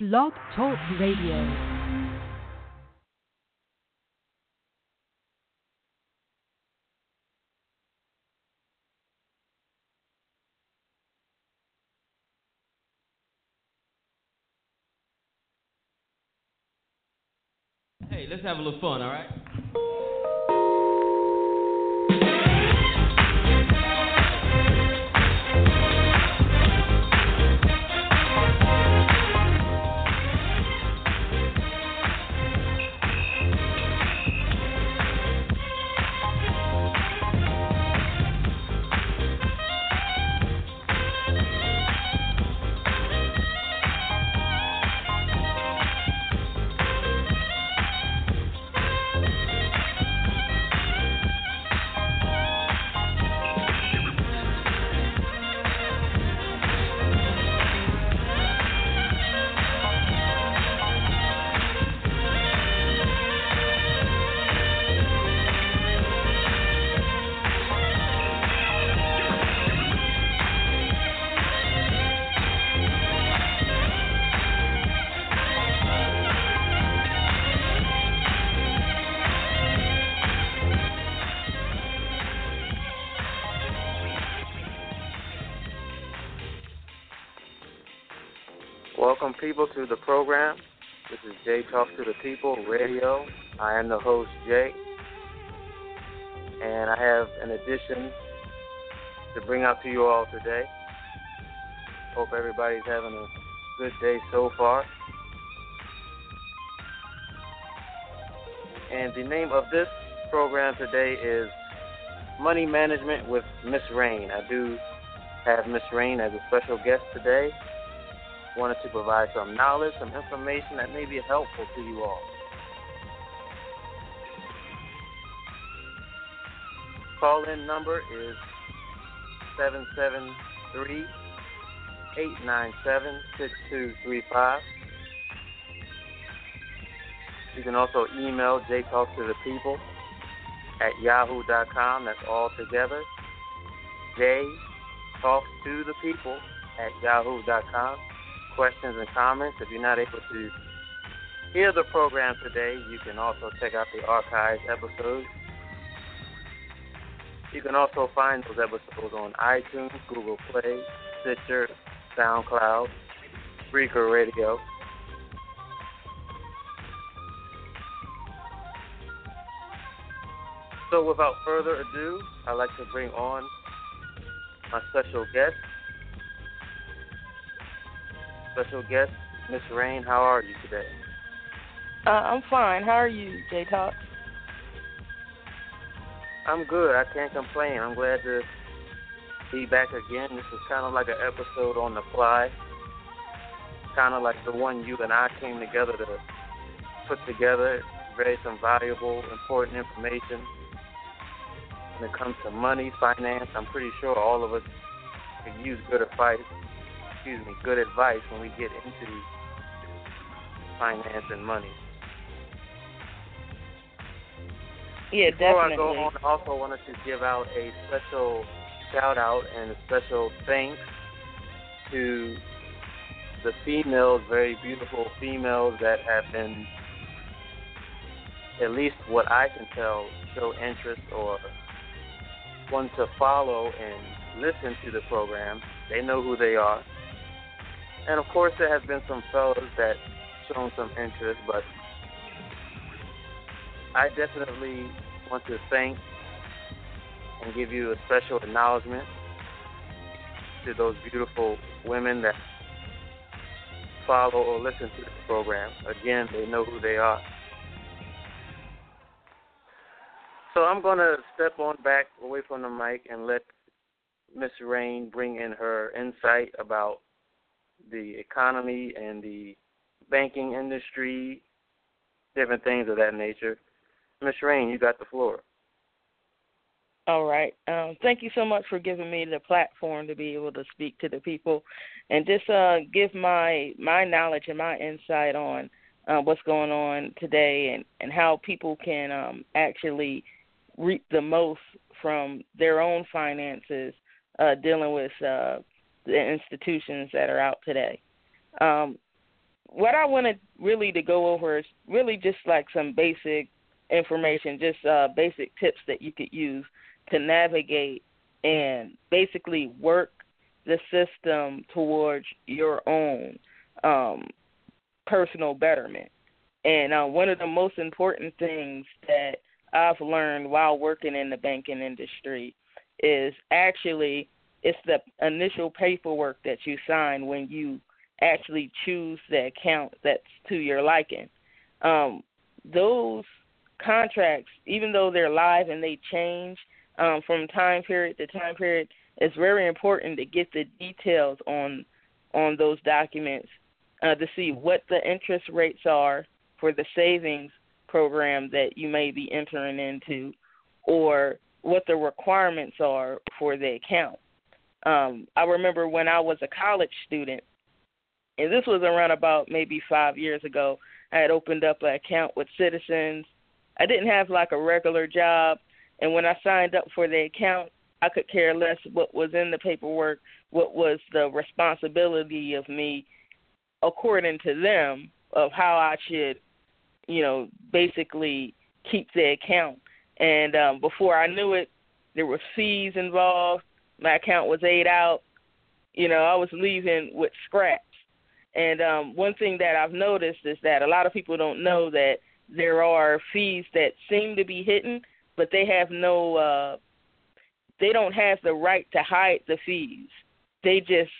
Blog Talk Radio. Hey, let's have a little fun, all right? Welcome, people, to the program. This is Jay Talk to the People Radio. I am the host, Jay. And I have an addition to bring out to you all today. Hope everybody's having a good day so far. And the name of this program today is Money Management with Miss Raine. I do have Miss Raine as a special guest today wanted to provide some knowledge, some information that may be helpful to you all. Call in number is 773 897 6235. You can also email jtalk to the people at yahoo.com. That's all together. J talks to the people at yahoo.com questions and comments. If you're not able to hear the program today, you can also check out the archived episodes. You can also find those episodes on iTunes, Google Play, Stitcher, SoundCloud, Spreaker Radio. So without further ado, I'd like to bring on my special guest, special guest, Miss Raine. How are you today? Uh, I'm fine. How are you, J Talk? I'm good. I can't complain. I'm glad to be back again. This is kind of like an episode on the fly, kind of like the one you and I came together to put together. Very some valuable, important information when it comes to money, finance. I'm pretty sure all of us could use good advice excuse me, good advice when we get into finance and money. Yeah, Before definitely. I go on, I also wanted to give out a special shout out and a special thanks to the females, very beautiful females that have been, at least what I can tell, show interest or want to follow and listen to the program. They know who they are. And of course, there has been some fellows that shown some interest, but I definitely want to thank and give you a special acknowledgement to those beautiful women that follow or listen to the program. Again, they know who they are. So I'm going to step on back away from the mic and let Miss Raine bring in her insight about the economy and the banking industry, different things of that nature. Miss Raine, you got the floor. All right. Um, thank you so much for giving me the platform to be able to speak to the people, and just uh, give my my knowledge and my insight on uh, what's going on today and and how people can um, actually reap the most from their own finances uh, dealing with uh, the institutions that are out today. Um, what I wanted really to go over is really just like some basic information, just uh, basic tips that you could use to navigate and basically work the system towards your own um, personal betterment. And uh, one of the most important things that I've learned while working in the banking industry is actually it's the initial paperwork that you sign when you actually choose the account that's to your liking. Um, those contracts, even though they're live and they change, um, from time period to time period, it's very important to get the details on on those documents uh, to see what the interest rates are for the savings program that you may be entering into, or what the requirements are for the account. Um, I remember when I was a college student, and this was around about maybe five years ago. I had opened up an account with Citizens. I didn't have like a regular job, and when I signed up for the account, I could care less what was in the paperwork, what was the responsibility of me, according to them, of how I should, you know, basically keep the account. And um, before I knew it, there were fees involved. My account was ate out. You know, I was leaving with scraps. And um, one thing that I've noticed is that a lot of people don't know that there are fees that seem to be hidden but they have no uh they don't have the right to hide the fees. They just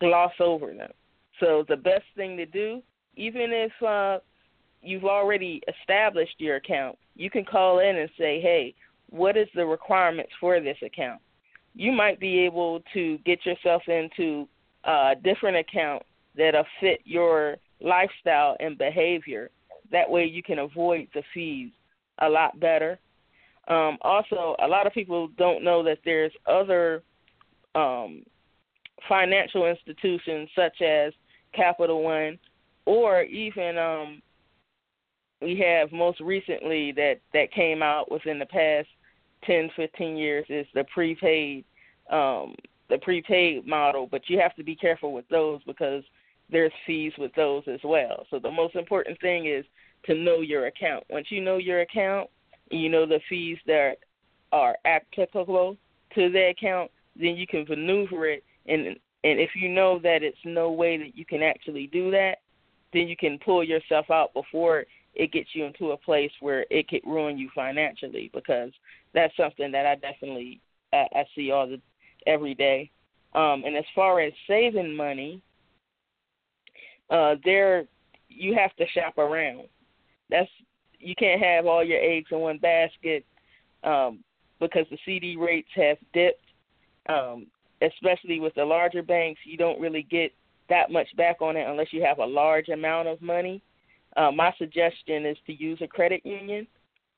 gloss over them. So the best thing to do, even if uh you've already established your account, you can call in and say, "Hey, what is the requirements for this account?" You might be able to get yourself into a different account that'll fit your lifestyle and behavior. That way you can avoid the fees a lot better um, also, a lot of people don't know that there's other um, financial institutions such as Capital One, or even um, we have most recently that that came out within the past 10, 15 years is the prepaid um, the prepaid model. But you have to be careful with those because there's fees with those as well. So the most important thing is to know your account. Once you know your account, you know the fees that are applicable to the account, then you can maneuver it and and if you know that it's no way that you can actually do that, then you can pull yourself out before it gets you into a place where it could ruin you financially because that's something that I definitely I, I see all the every day. Um, and as far as saving money, uh, there you have to shop around. That's you can't have all your eggs in one basket um, because the CD rates have dipped. Um, especially with the larger banks, you don't really get that much back on it unless you have a large amount of money. Uh, my suggestion is to use a credit union,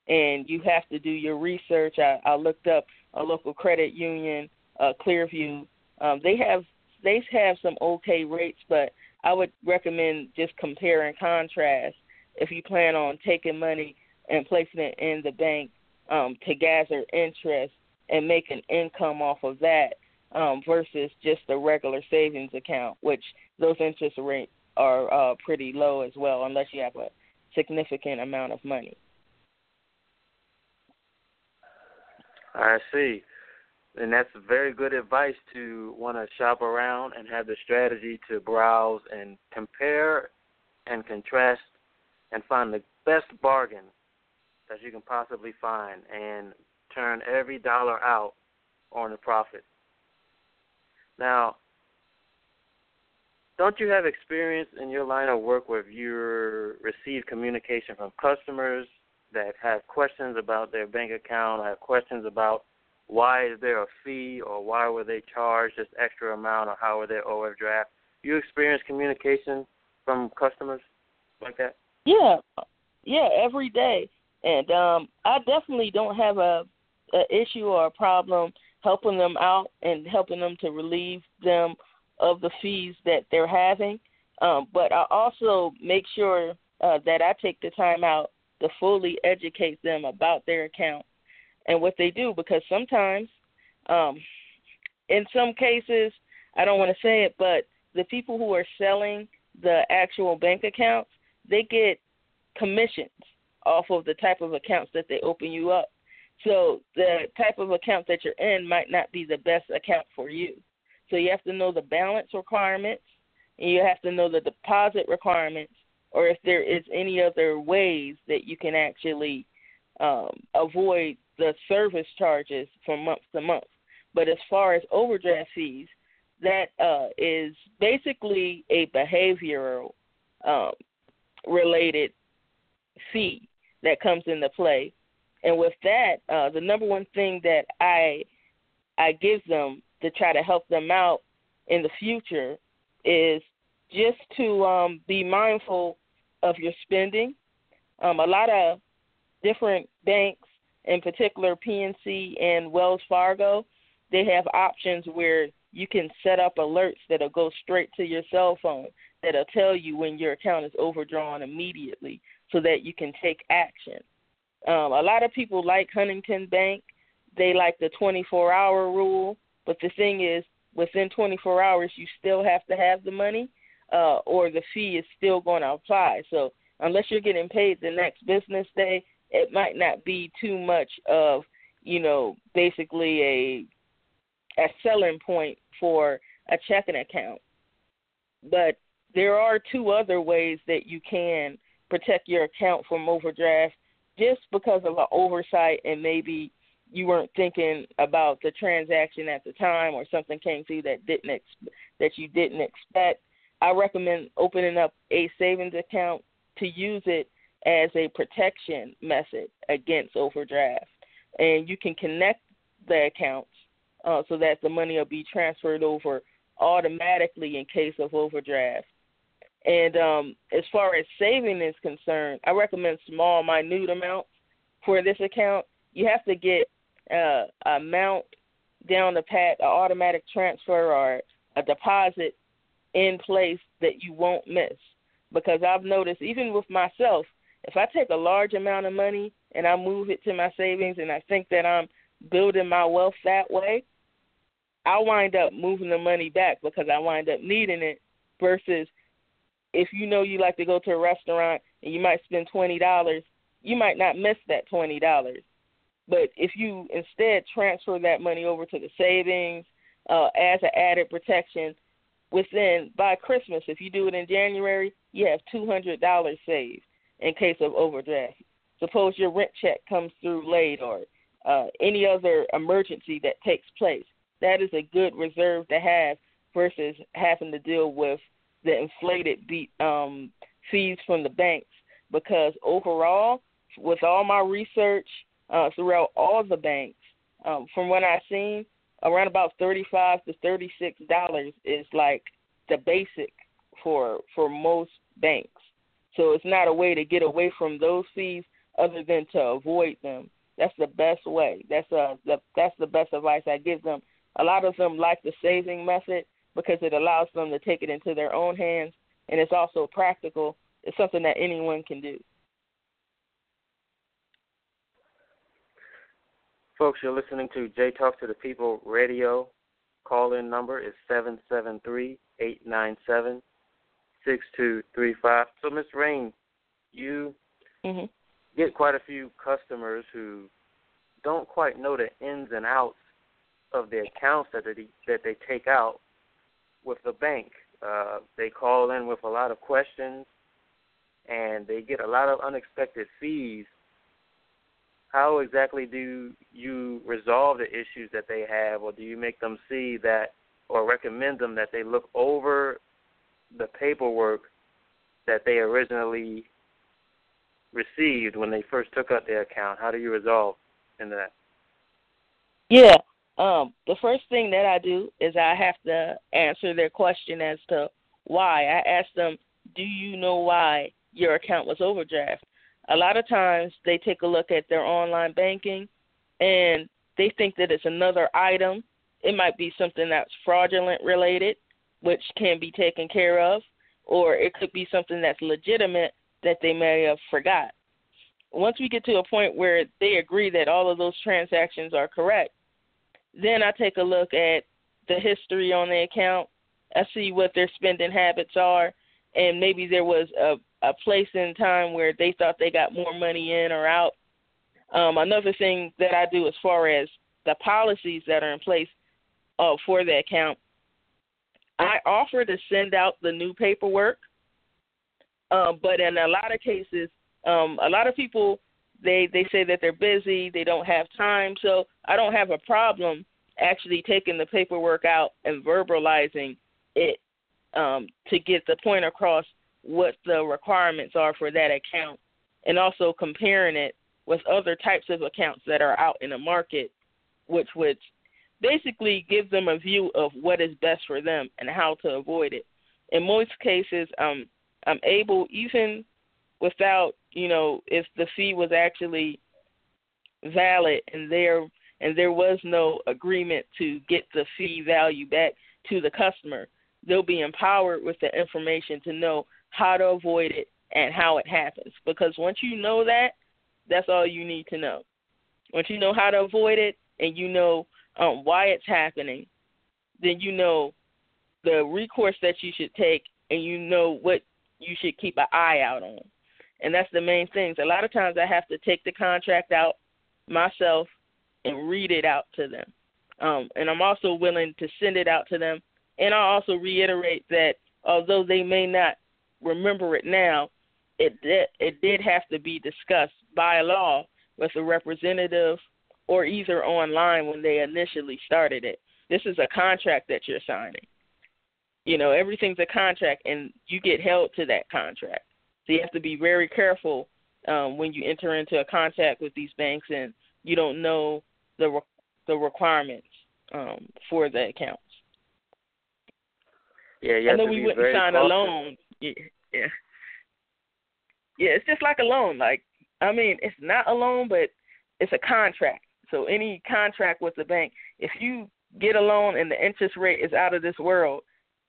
and you have to do your research. I, I looked up a local credit union, uh, Clearview. Um, they have they have some okay rates, but I would recommend just compare and contrast if you plan on taking money and placing it in the bank um, to gather interest and make an income off of that um, versus just a regular savings account, which those interest rates are uh, pretty low as well, unless you have a significant amount of money. I see. And that's very good advice to want to shop around and have the strategy to browse and compare and contrast and find the best bargain that you can possibly find and turn every dollar out on a profit. Now, don't you have experience in your line of work where you receive communication from customers that have questions about their bank account, have questions about why is there a fee or why were they charged this extra amount or how were their overdraft? You experience communication from customers? like that? Yeah, yeah, every day. And um, I definitely don't have a, a issue or a problem helping them out and helping them to relieve them of the fees that they're having. Um, but I also make sure uh, that I take the time out to fully educate them about their account and what they do because sometimes, um, in some cases, I don't want to say it, but the people who are selling the actual bank accounts, they get commissions off of the type of accounts that they open you up. So the type of account that you're in might not be the best account for you. So you have to know the balance requirements and you have to know the deposit requirements or if there is any other ways that you can actually um, avoid the service charges from month to month. But as far as overdraft fees, that uh, is basically a behavioral um, related fee that comes into play. And with that, uh, the number one thing that I I give them to try to help them out in the future is just to um, be mindful of your spending. Um, a lot of different banks, in particular PNC and Wells Fargo, they have options where you can set up alerts that'll go straight to your cell phone that'll tell you when your account is overdrawn immediately so that you can take action. Um, a lot of people like Huntington Bank. They like the 24 hour rule. But the thing is, within 24 hours, you still have to have the money, uh, or the fee is still going to apply. So unless you're getting paid the next business day, it might not be too much of, you know, basically a a selling point for a checking account. But there are two other ways that you can protect your account from overdraft just because of an oversight and maybe you weren't thinking about the transaction at the time or something came through that didn't ex- that you didn't expect i recommend opening up a savings account to use it as a protection method against overdraft and you can connect the accounts uh, so that the money will be transferred over automatically in case of overdraft and um, as far as saving is concerned, I recommend small, minute amounts for this account. You have to get uh, amount down the pat, an automatic transfer or a deposit in place that you won't miss. Because I've noticed, even with myself, if I take a large amount of money and I move it to my savings and I think that I'm building my wealth that way, I wind up moving the money back because I wind up needing it versus if you know you like to go to a restaurant and you might spend twenty dollars, you might not miss that twenty dollars. But if you instead transfer that money over to the savings uh, as an added protection, within by Christmas, if you do it in January, you have two hundred dollars saved in case of overdraft. Suppose your rent check comes through late or uh, any other emergency that takes place. That is a good reserve to have versus having to deal with the inflated um, fees from the banks because overall, with all my research uh, throughout all the banks, um, from what I've seen, around about thirty-five to thirty-six dollars is like the basic for for most banks. So it's not a way to get away from those fees other than to avoid them. That's the best way. That's uh the that's the best advice I give them. A lot of them like the saving method, because it allows them to take it into their own hands and it's also practical. It's something that anyone can do. Folks, you're listening to J Talk to the People radio. Call in number is 773 897 6235. So, Ms. Raine, you mm-hmm. get quite a few customers who don't quite know the ins and outs of the accounts that they, that they take out with the bank. Uh, they call in with a lot of questions, and they get a lot of unexpected fees. How exactly do you resolve the issues that they have, or do you make them see that, or recommend them that they look over the paperwork that they originally received when they first took out their account? How do you resolve in that? Yeah, um, the first thing that I do is I have to answer their question as to why. I ask them, "Do you know why your account was overdraft. A lot of times they take a look at their online banking and they think that it's another item. It might be something that's fraudulent related, which can be taken care of, or it could be something that's legitimate that they may have forgot. Once we get to a point where they agree that all of those transactions are correct, then I take a look at the history on the account. I see what their spending habits are, and maybe there was a, a place in time where they thought they got more money in or out. Um, another thing that I do as far as the policies that are in place uh, for the account, I offer to send out the new paperwork, um, but in a lot of cases, um, a lot of people they they say that they're busy, they don't have time, so I don't have a problem actually taking the paperwork out and verbalizing it um, to get the point across what the requirements are for that account, and also comparing it with other types of accounts that are out in the market, which would basically give them a view of what is best for them and how to avoid it. In most cases, um, I'm able, even without, you know, if the fee was actually valid and there and there was no agreement to get the fee value back to the customer, they'll be empowered with the information to know how to avoid it and how it happens. Because once you know that, that's all you need to know. Once you know how to avoid it and you know um, why it's happening, then you know the recourse that you should take and you know what you should keep an eye out on. And that's the main things. A lot of times I have to take the contract out myself and read it out to them. Um, and I'm also willing to send it out to them. And I also reiterate that although they may not remember it now, it did, it did have to be discussed by law with a representative or either online when they initially started it. This is a contract that you're signing. You know, everything's a contract, and you get held to that contract. So you have to be very careful um, when you enter into a contract with these banks, and you don't know the re- the requirements um, for the accounts. Yeah, you I know we wouldn't sign a loan. Yeah, yeah, yeah. It's just like a loan. Like I mean, it's not a loan, but it's a contract. So any contract with the bank, if you get a loan and the interest rate is out of this world,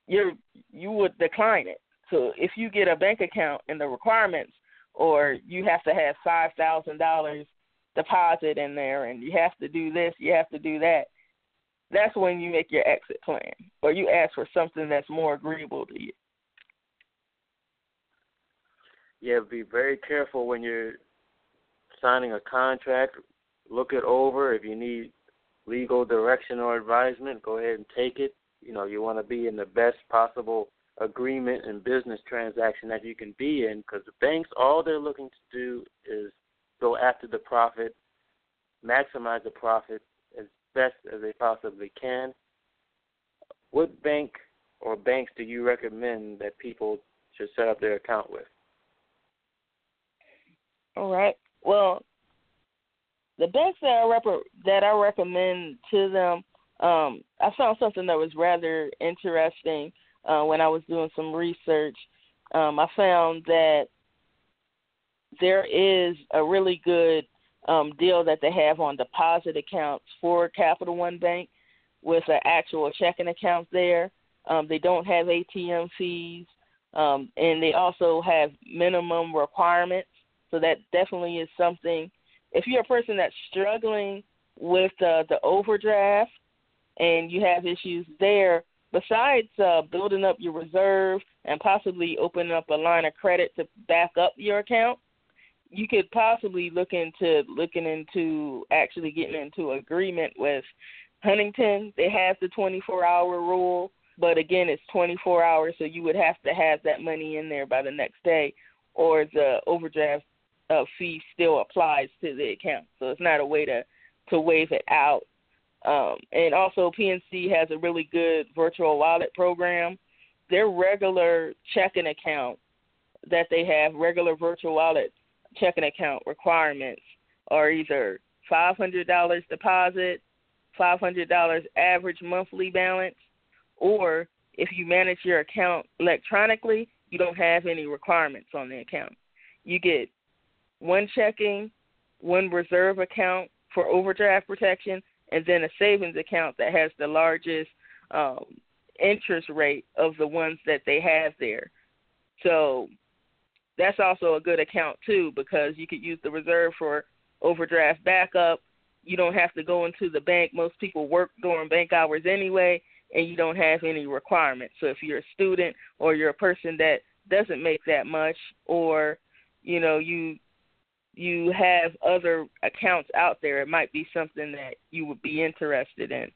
you're you would decline it. So if you get a bank account and the requirements, or you have to have five thousand dollars deposit in there, and you have to do this, you have to do that. That's when you make your exit plan, or you ask for something that's more agreeable to you. Yeah, be very careful when you're signing a contract. Look it over. If you need legal direction or advisement, go ahead and take it. You know, you want to be in the best possible agreement and business transaction that you can be in because the banks, all they're looking to do is go after the profit, maximize the profit as best as they possibly can. What bank or banks do you recommend that people should set up their account with? All right. Well, the banks that I rep- that I recommend to them, um, I found something that was rather interesting uh, when I was doing some research. Um, I found that there is a really good um, deal that they have on deposit accounts for Capital One Bank with an actual checking account there. Um, they don't have ATM fees, um, and they also have minimum requirements. So that definitely is something. If you're a person that's struggling with uh, the overdraft and you have issues there, besides uh, building up your reserve and possibly opening up a line of credit to back up your account, you could possibly look into looking into actually getting into agreement with Huntington. They have the 24 hour rule, but again, it's 24 hours, so you would have to have that money in there by the next day, or the overdraft uh, fee still applies to the account. So it's not a way to to waive it out. Um, and also, PNC has a really good virtual wallet program. Their regular checking account that they have, regular virtual wallet checking account requirements are either $500 deposit, $500 average monthly balance, or if you manage your account electronically, you don't have any requirements on the account. You get one checking, one reserve account for overdraft protection, and then a savings account that has the largest um, interest rate of the ones that they have there. So that's also a good account too because you could use the reserve for overdraft backup. You don't have to go into the bank. Most people work during bank hours anyway, and you don't have any requirements. So if you're a student or you're a person that doesn't make that much, or you know you you have other accounts out there, it might be something that you would be interested in.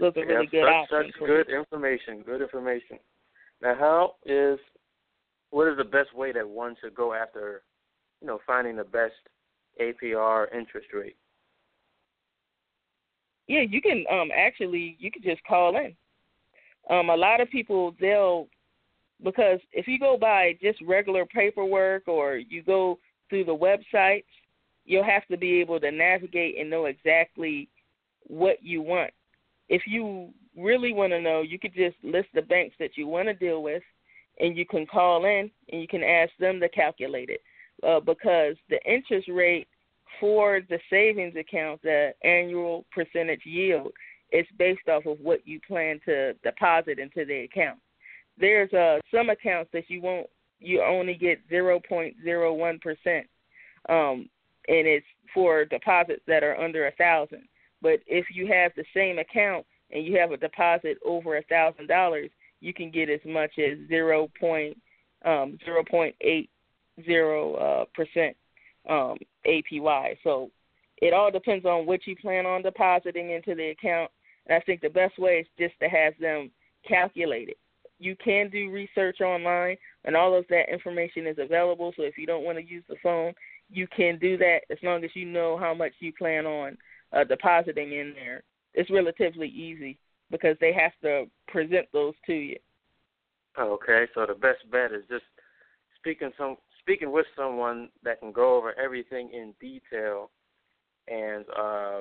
Those are really good such, options. Such good information. Good information. Now, how is what is the best way that one should go after, you know, finding the best APR interest rate? Yeah, you can um actually you can just call in. Um a lot of people they'll because if you go by just regular paperwork or you go through the websites, you'll have to be able to navigate and know exactly what you want. If you really want to know, you could just list the banks that you want to deal with, and you can call in and you can ask them to calculate it. Uh, because the interest rate for the savings account, the annual percentage yield, is based off of what you plan to deposit into the account. There's uh, some accounts that you won't, you only get 0.01 percent, um, and it's for deposits that are under a thousand. But if you have the same account and you have a deposit over a thousand dollars, you can get as much as zero point um, uh, percent um, APY. So it all depends on what you plan on depositing into the account. And I think the best way is just to have them calculate it. You can do research online, and all of that information is available. So if you don't want to use the phone, you can do that as long as you know how much you plan on uh, depositing in there. It's relatively easy because they have to present those to you. Okay, so the best bet is just speaking some speaking with someone that can go over everything in detail and uh,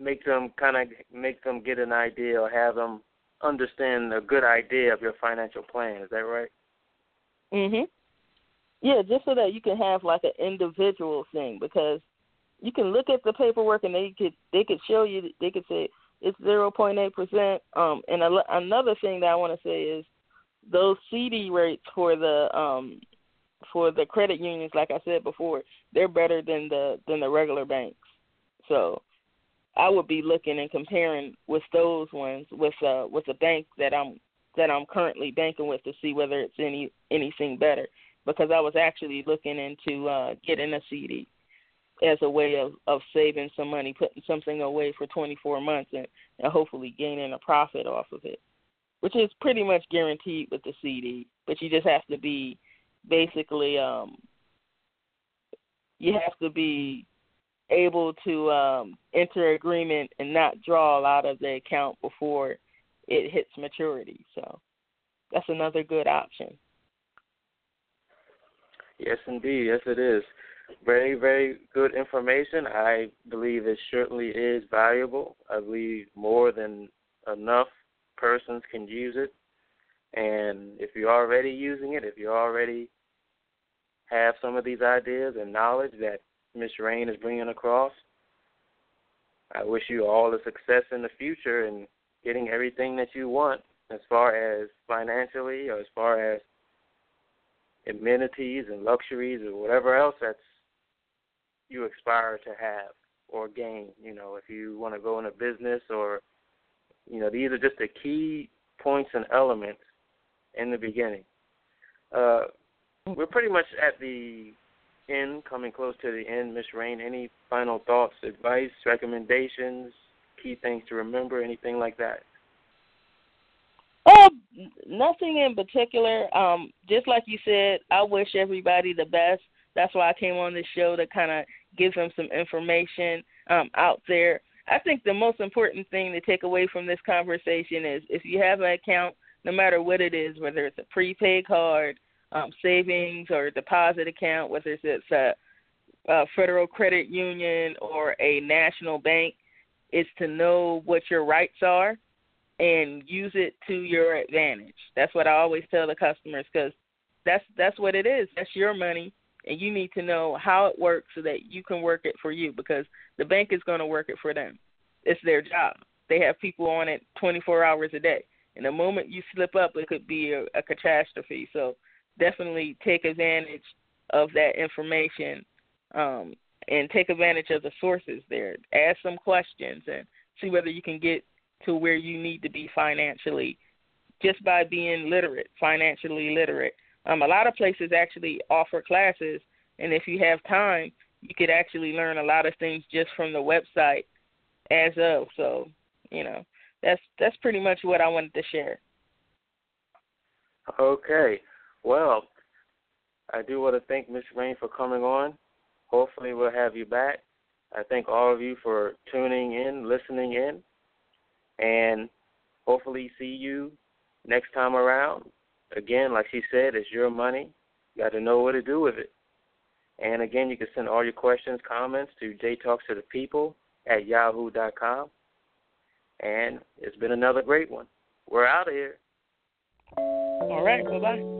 make them kind of make them get an idea or have them understand a good idea of your financial plan. Is that right? Mhm. Yeah, just so that you can have like an individual thing because you can look at the paperwork and they could they could show you they could say it's zero point eight percent. Um, and a, another thing that I want to say is those CD rates for the um for the credit unions, like I said before, they're better than the than the regular banks. So I would be looking and comparing with those ones with uh with the bank that I'm that I'm currently banking with to see whether it's any anything better because I was actually looking into uh getting a CD as a way of of saving some money, putting something away for 24 months and, and hopefully gaining a profit off of it, which is pretty much guaranteed with the CD. But you just have to be basically um you have to be able to um enter agreement and not draw out of the account before it hits maturity. So that's another good option. Yes, indeed. Yes, it is. Very, very good information. I believe it certainly is valuable. I believe more than enough persons can use it. And if you're already using it, if you already have some of these ideas and knowledge that Miss Raine is bringing across, I wish you all the success in the future in getting everything that you want as far as financially or as far as amenities and luxuries or whatever else that's you aspire to have or gain. You know, if you want to go into business or, you know, these are just the key points and elements in the beginning. Uh, we're pretty much at the end, coming close to the end. Miss Raine, any final thoughts, advice, recommendations, key things to remember, anything like that? Uh, nothing in particular. Um, just like you said, I wish everybody the best. That's why I came on this show to kind of give them some information um, out there. I think the most important thing to take away from this conversation is if you have an account, no matter what it is, whether it's a prepaid card, um, savings or deposit account, whether it's a, a federal credit union or a national bank, is to know what your rights are and use it to your advantage. That's what I always tell the customers because that's that's what it is. That's your money, and you need to know how it works so that you can work it for you because the bank is going to work it for them. It's their job. They have people on it 24 hours a day. And the moment you slip up, it could be a, a catastrophe. So definitely take advantage of that information um, and take advantage of the sources there. Ask some questions and see whether you can get to where you need to be financially just by being literate, financially literate. Um, a lot of places actually offer classes, and if you have time, you could actually learn a lot of things just from the website as of. So, you know, that's that's pretty much what I wanted to share. Okay. Well, I do want to thank Miss Raine for coming on. Hopefully, we'll have you back. I thank all of you for tuning in, listening in, and hopefully see you next time around. Again, like she said, it's your money. You got to know what to do with it. And again, you can send all your questions, comments to jtalks to the people at yahoo.com. And it's been another great one. We're out of here. All right. Bye bye.